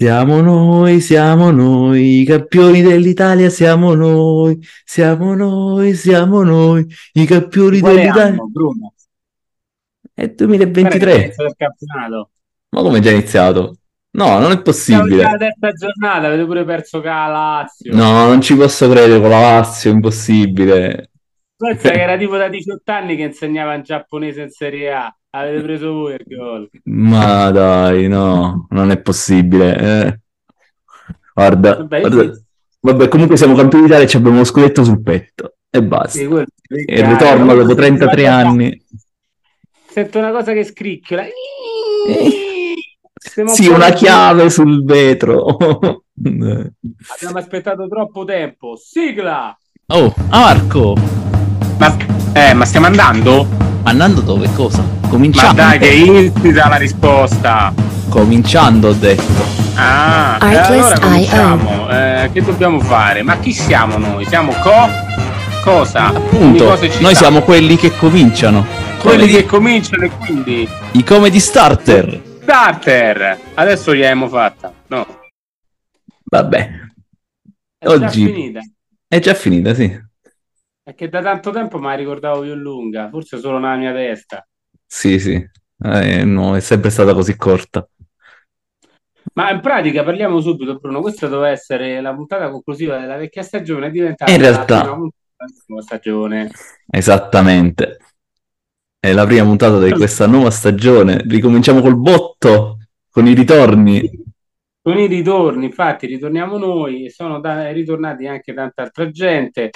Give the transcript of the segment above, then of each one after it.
Siamo noi, siamo noi, i campioni dell'Italia siamo noi, siamo noi, siamo noi, i campioni Quale dell'Italia. anno, Bruno? È Guarda che è 2023. inizio del campionato. Ma come è già iniziato? No, non è Siamo già alla possibile. terza giornata, avete pure perso con la Lazio. No, non ci posso credere con la Lazio, impossibile. Pensa che era tipo da 18 anni che insegnava in giapponese in Serie A. Avete preso voi il gol. Ma dai, no, non è possibile. eh. Guarda, Vabbè, guarda. sì, Vabbè, comunque siamo campioni d'Italia e ci abbiamo lo scudetto sul petto e sì, basta. quello E è ritorno dopo Comunque, 33 guarda qua, anni. sento una cosa che scricchiola. Eh, Sì, una chiave sul vetro. Abbiamo aspettato troppo tempo. Sigla! Oh, Marco, Ma, eh, ma stiamo andando? Andando dove? Cosa? Ma Cominciando. dai, che insita la risposta. Cominciando, ho detto. Ah, e allora cominciamo. Eh, che dobbiamo fare? Ma chi siamo noi? Siamo co? Cosa? Appunto, cosa noi siamo quelli che cominciano. quelli Comedy- che cominciano e quindi I comedy starter. starter. Adesso gliel'abbiamo fatta. No. Vabbè, È già oggi finita. è già finita, sì. È che da tanto tempo me la ricordavo più lunga, forse solo nella mia testa. Sì, sì. Eh, no, è sempre stata così corta. Ma in pratica parliamo subito, Bruno. Questa doveva essere la puntata conclusiva della vecchia stagione, è diventata in la realtà- della nuova stagione. Esattamente. È la prima puntata di questa nuova stagione. Ricominciamo col botto, con i ritorni. Con i ritorni, infatti, ritorniamo noi sono da- ritornati anche tanta altra gente.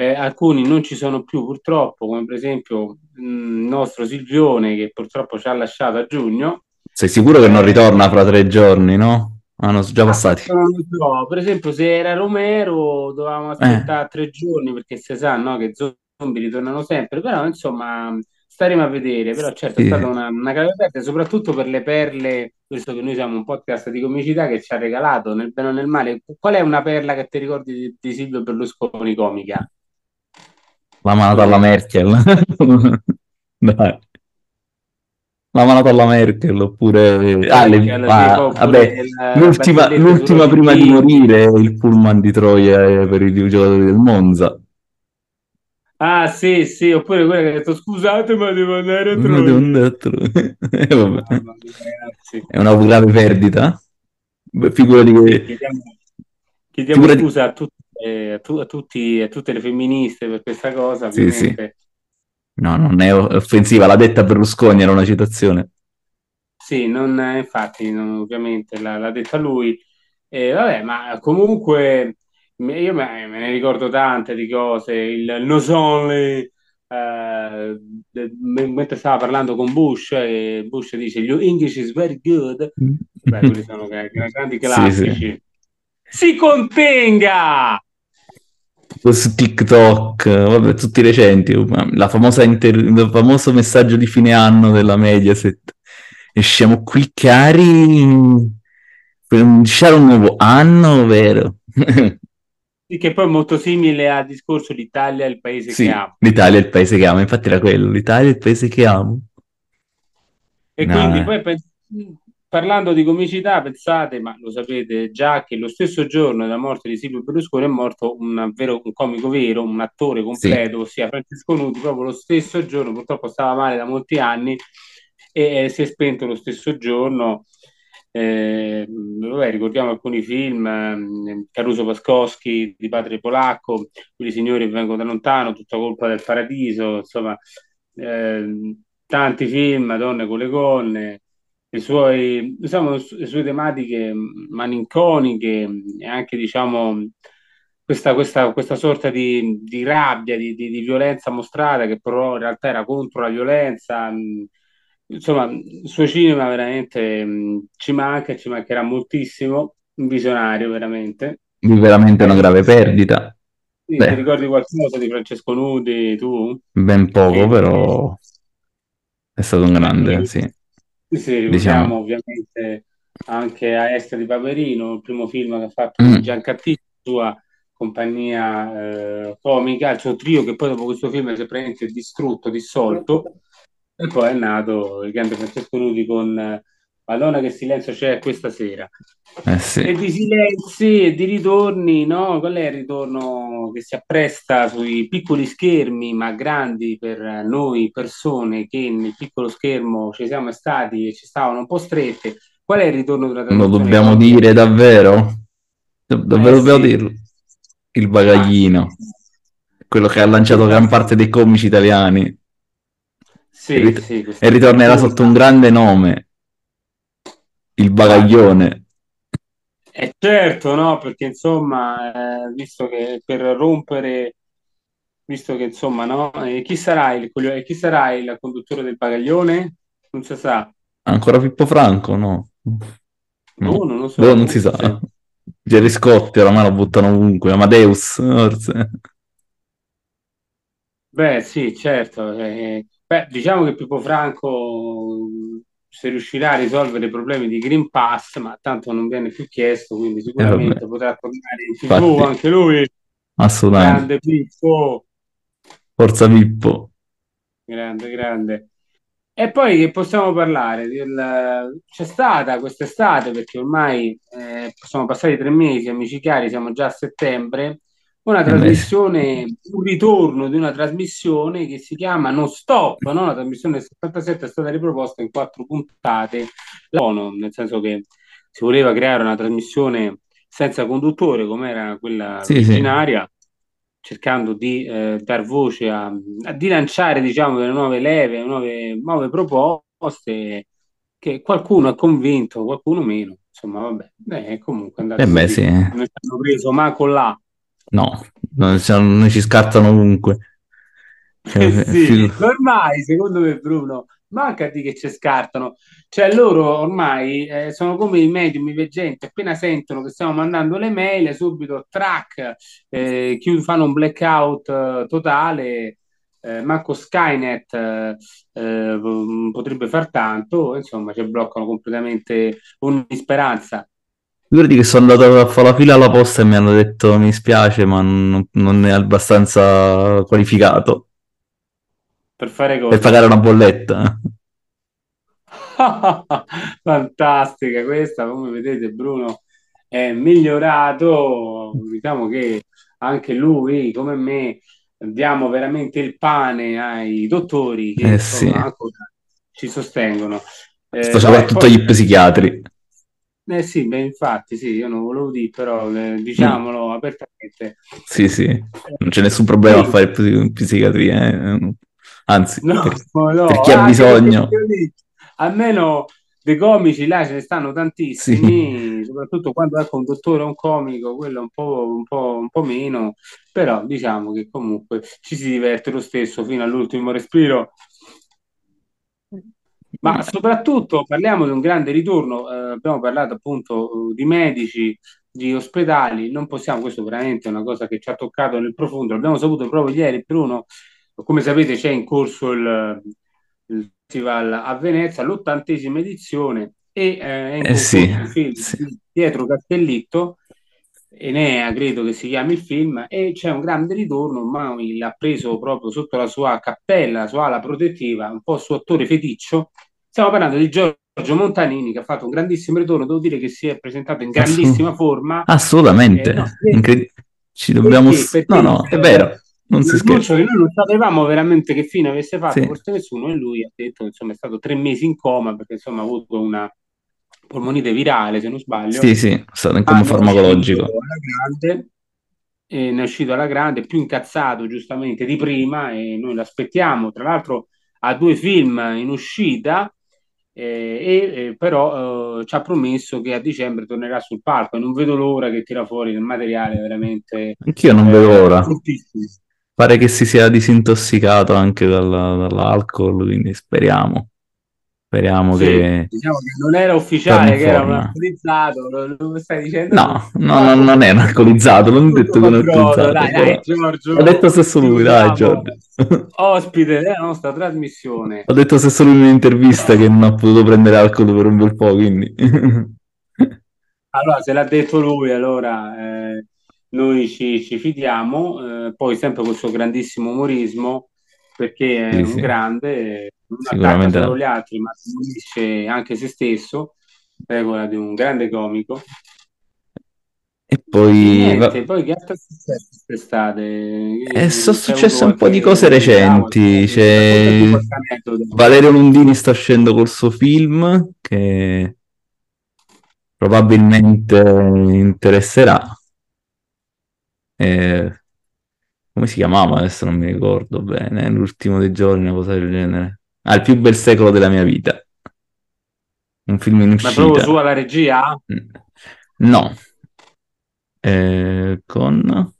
Eh, alcuni non ci sono più purtroppo, come per esempio mh, il nostro Silvione che purtroppo ci ha lasciato a giugno. Sei sicuro che non ritorna fra tre giorni, no? Ah, no, sono già passati. Non lo so, per esempio, se era Romero dovevamo aspettare tre giorni perché si sa, no, che zombie ritornano sempre, però insomma staremo a vedere, però certo è Sì. stata una, una grave perdita, soprattutto per le perle, visto che noi siamo un podcast di comicità che ci ha regalato nel bene o nel male. Qual è una perla che ti ricordi di, di Silvio Berlusconi comica? La manata alla Merkel. Dai. La manata alla Merkel, oppure... Ah, le- Merkel, ah, vabbè, l'ultima, l'ultima prima di morire, il pullman di Troia eh, per i giocatori del Monza. Ah, sì, sì, oppure quella che ha detto scusate, ma devo andare a Troia. devo andare a Troia. Eh, vabbè. Ragazzi. È una grave perdita. Figurati che... chiediamo, chiediamo Figurati- scusa a, tutte, eh, a tu- a tutti, a tutte le femministe per questa cosa, Sì, sì. No, non è offensiva, l'ha detta Berlusconi, era una citazione. Sì, non, eh, infatti, non- ovviamente l'ha, l'ha detta lui. Eh, vabbè, ma comunque io me, me ne ricordo tante di cose. Il Nos Only, eh, mentre stava parlando con Bush, e Bush dice Your English is very good. Beh, quelli sono gra- gra- grandi Sì, classici. Si contenga! Su TikTok, vabbè, tutti recenti, la famosa inter- il famoso messaggio di fine anno della Mediaset. E siamo qui cari per iniziare un nuovo anno, vero? Che poi è molto simile al discorso l'Italia è il paese Sì, che amo. l'Italia è il paese che amo, infatti era quello, l'Italia è il paese che amo. E No, quindi eh. poi pen- parlando di comicità, pensate, ma lo sapete già che lo stesso giorno della morte di Silvio Berlusconi è morto un, vero, un comico vero, un attore completo, ossia Francesco Nuti, proprio lo stesso giorno, purtroppo stava male da molti anni e eh, si è spento lo stesso giorno. Eh, vabbè, ricordiamo alcuni film, ehm, Caruso Pascoschi di Padre Polacco, Quelli signori che vengono da lontano, Tutta colpa del paradiso, insomma, ehm, tanti film, Donne con le gonne, i suoi, diciamo, le sue tematiche malinconiche e anche, diciamo, questa, questa, questa sorta di, di rabbia, di, di, di violenza mostrata che però in realtà era contro la violenza. mh, Insomma, il suo cinema veramente mh, ci manca, e ci mancherà moltissimo, un visionario veramente. Veramente una grave perdita, Sì, ti ricordi qualcosa di Francesco Nudi, tu? ben poco, però è stato un grande, sì. Sì, sì, Diciamo. ovviamente anche a Est di Paperino, il primo film che ha fatto Mm. la sua compagnia eh, comica, il suo trio che poi dopo questo film si è praticamente distrutto, dissolto, e poi è nato il grande Francesco Nuti con eh, Madonna che silenzio c'è questa sera. Eh sì. E di silenzi e di ritorni, no? Qual è il ritorno che si appresta sui piccoli schermi, ma grandi per noi persone che nel piccolo schermo ci siamo stati e ci stavano un po' strette? Qual è il ritorno della Lo dobbiamo dire davvero? Davvero Eh, dobbiamo sì. dirlo? Il bagaglino, quello che ha lanciato gran parte dei comici italiani. Sì, E rit- sì, E ritornerà sotto un grande nome, il bagaglione. Eh certo, no, perché insomma, eh, visto che per rompere, visto che insomma, no, e chi sarà il, chi sarà il conduttore del bagaglione? Non si sa. Ancora Pippo Franco? No. No. Oh, non lo so. Boh, non si sa. forse. Gerry Scotti oramai lo buttano ovunque. Amadeus, forse. Beh, sì, certo. eh, beh, diciamo che Pippo Franco, se riuscirà a risolvere i problemi di Green Pass, ma tanto non viene più chiesto, quindi sicuramente vabbè. potrà tornare in TV Infatti. anche lui. Assolutamente. Grande Pippo. Forza Pippo. Grande, grande. E poi che possiamo parlare? Del- C'è stata quest'estate, perché ormai eh, sono passati tre mesi, amici cari, siamo già a settembre, una Eh sì. trasmissione, un ritorno di una trasmissione che si chiama Non Stop, no? La trasmissione del 77 è stata riproposta in quattro puntate, nel senso che si voleva creare una trasmissione senza conduttore, come era quella Sì, sì. originaria cercando di eh, dar voce a, a- di lanciare diciamo delle nuove leve, nuove, nuove proposte che qualcuno è convinto, qualcuno meno. Insomma, vabbè, Beh, comunque è andato Eh beh, sì. Non ci hanno preso manco là. No, non ci, scartano ovunque. Eh sì, ormai secondo me Bruno manca di che ci scartano cioè loro ormai eh, sono come i medium i veggenti appena sentono che stiamo mandando le mail subito track eh, chiud- fanno un blackout eh, totale eh, manco Skynet eh, potrebbe far tanto insomma ci bloccano completamente ogni speranza Figurati che sono andato a fare la fila alla posta e mi hanno detto mi spiace, ma non, non è abbastanza qualificato per fare per cosa pagare una bolletta. Fantastica questa, come vedete Bruno è migliorato, diciamo che anche lui, come me, diamo veramente il pane ai dottori che Eh insomma sì, ci sostengono. Eh, soprattutto poi, gli psichiatri. Eh sì, beh, infatti sì, io non volevo dire, però eh, Mm, diciamolo apertamente. Sì, sì, non c'è nessun problema a sì, fare psi- psichiatria, eh. Anzi, No, per, no, per chi ha perché bisogno, almeno dei comici là ce ne stanno sì, tantissimi, soprattutto quando ecco un dottore o un comico, quello un po', un po', un po' meno, però diciamo che comunque ci si diverte lo stesso fino all'ultimo respiro. Ma soprattutto parliamo di un grande ritorno, eh, abbiamo parlato appunto eh, di medici, di ospedali, non possiamo, questo veramente è una cosa che ci ha toccato nel profondo, l'abbiamo saputo proprio ieri, Bruno, come sapete c'è in corso il, il festival a Venezia, l'ottantesima edizione e eh, è in eh sì, film sì. di Pietro Castellitto, Enea credo che si chiami il film, e c'è un grande ritorno, ormai l'ha preso proprio sotto la sua cappella, la sua ala protettiva, un po' suo attore feticcio. Stiamo parlando di Giorgio Montanini che ha fatto un grandissimo ritorno, devo dire che si è presentato in grandissima forma. Eh, assolutamente, no, incredi- ci dobbiamo... perché? Perché No, no, è vero, non si scherza. che noi non sapevamo veramente che fine avesse fatto Sì, forse nessuno e lui ha detto insomma è stato tre mesi in coma perché insomma ha avuto una polmonite virale se non sbaglio sì, sì, è stato in ma coma farmacologico. grande ne è uscito alla grande più incazzato giustamente di prima e noi l'aspettiamo tra l'altro ha due film in uscita eh, e, e però eh, ci ha promesso che a dicembre tornerà sul palco. E non vedo l'ora che tira fuori del materiale veramente Anch'io non vedo eh, ora. fortissimo Pare che si sia disintossicato anche dalla- dall'alcol, quindi speriamo, speriamo Sì, che diciamo che non era ufficiale che era un alcolizzato, lo, lo stai dicendo? No, no, no, non è un alcolizzato, non ho detto che controllo, alcolizzato, dai, dai, Giorgio, ho detto stesso lui, dai, Giorgio. ospite della nostra trasmissione. Ho detto stesso lui in un'intervista che non ha potuto prendere alcol per un bel po', quindi... Allora, se l'ha detto lui, allora eh, noi ci, ci fidiamo, eh, poi sempre col suo grandissimo umorismo, perché è Sì, un sì, grande, attacca sicuramente solo gli altri, ma unisce anche se stesso. regola di un grande comico. E poi... Niente, poi che altro è successo quest'estate? E eh, sono successe un po' di cose recenti. C'è... Valerio Lundini sta uscendo col suo film che probabilmente interesserà. Eh, come si chiamava? Adesso non mi ricordo bene. L'ultimo dei giorni, una cosa del genere. Il più bel secolo della mia vita. Un film in uscita. Ma proprio su alla regia? No. Eh, con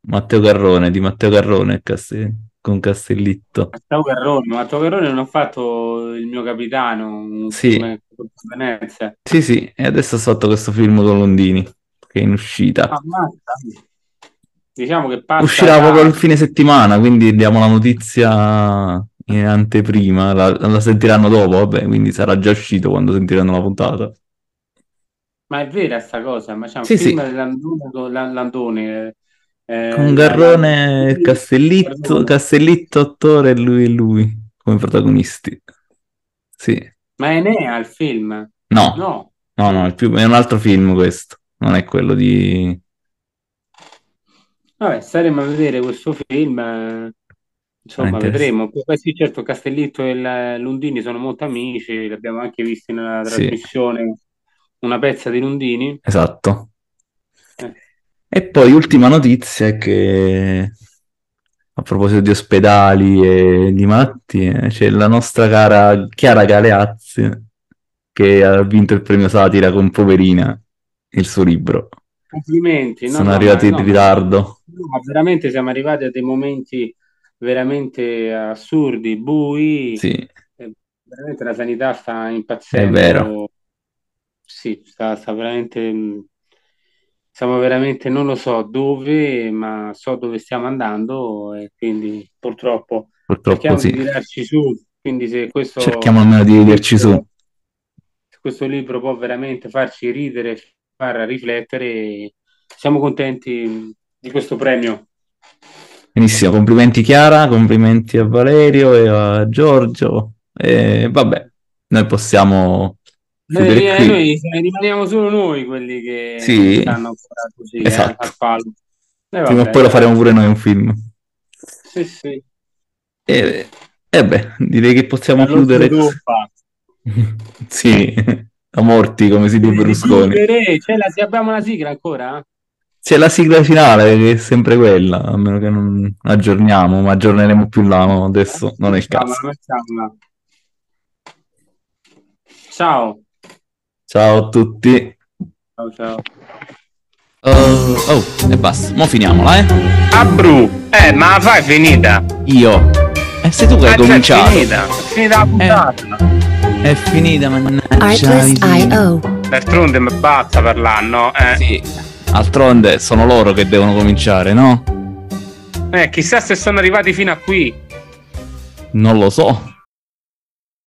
Matteo Carrone, di Matteo Carrone Cast- con Castellitto. Matteo Carrone, Matteo Carrone non ha fatto il mio capitano sì. Venezia. Sì, sì, e adesso ha fatto questo film con Londini, che è in uscita. Ah, diciamo che passa Uscirà da... proprio il fine settimana, quindi diamo la notizia in anteprima, la, la sentiranno dopo, vabbè, quindi sarà già uscito quando sentiranno la puntata. Ma è vera sta cosa, ma c'è un sì, film sì. Landone, Landone eh, con Garrone e Castellitto, Castellitto attore e lui e lui come protagonisti. Sì. Ma è Enea il film? No, no, no, no è, più, è un altro film questo, non è quello di... Vabbè, staremo a vedere questo film, eh, insomma, vedremo. Poi sì, certo, Castellitto e Lundini sono molto amici, li abbiamo anche visti nella trasmissione sì. Una pezza di Lundini. Esatto. Eh. E poi ultima notizia è che a proposito di ospedali e di malattie, c'è la nostra cara Chiara Galeazzi che ha vinto il premio Satira con Poverina, il suo libro. Complimenti. Sono no, arrivati no, in ritardo. No, veramente siamo arrivati a dei momenti veramente assurdi, bui. Sì. Veramente la sanità sta impazzendo. È vero. Sì, sta, sta veramente... Siamo veramente, non lo so dove, ma so dove stiamo andando e quindi purtroppo, purtroppo cerchiamo sì. di tirarci su. Quindi se questo... Cerchiamo almeno di vederci su. Se questo libro può veramente farci ridere, far riflettere. Siamo contenti di questo premio. Benissimo, complimenti Chiara, complimenti a Valerio e a Giorgio. E vabbè, noi possiamo. Noi, eh, noi rimaniamo solo noi quelli che sì, stanno così esatto. eh, al palo. Eh, Prima o poi lo faremo pure noi un film. Sì, sì. E, e beh, direi che possiamo Allora, chiudere. sì, a morti come si dice Berlusconi. C'è la, abbiamo la sigla ancora? C'è la sigla finale che è sempre quella, a meno che non aggiorniamo, ma aggiorneremo più là, no? adesso non è il caso. Ciao. Ciao a tutti. Ciao ciao. Uh, oh, e basta. Mo' finiamola, eh? Abru, eh, ma la fai finita? Io. E eh, sei tu che hai Ah, già è cominciato. finita, è finita la puntata. È finita, mannaggia. Artlist.io. D'altronde mi basta parlare, no? Eh, Sì. Altronde sono loro che devono cominciare, no? eh, chissà se sono arrivati fino a qui. Non lo so.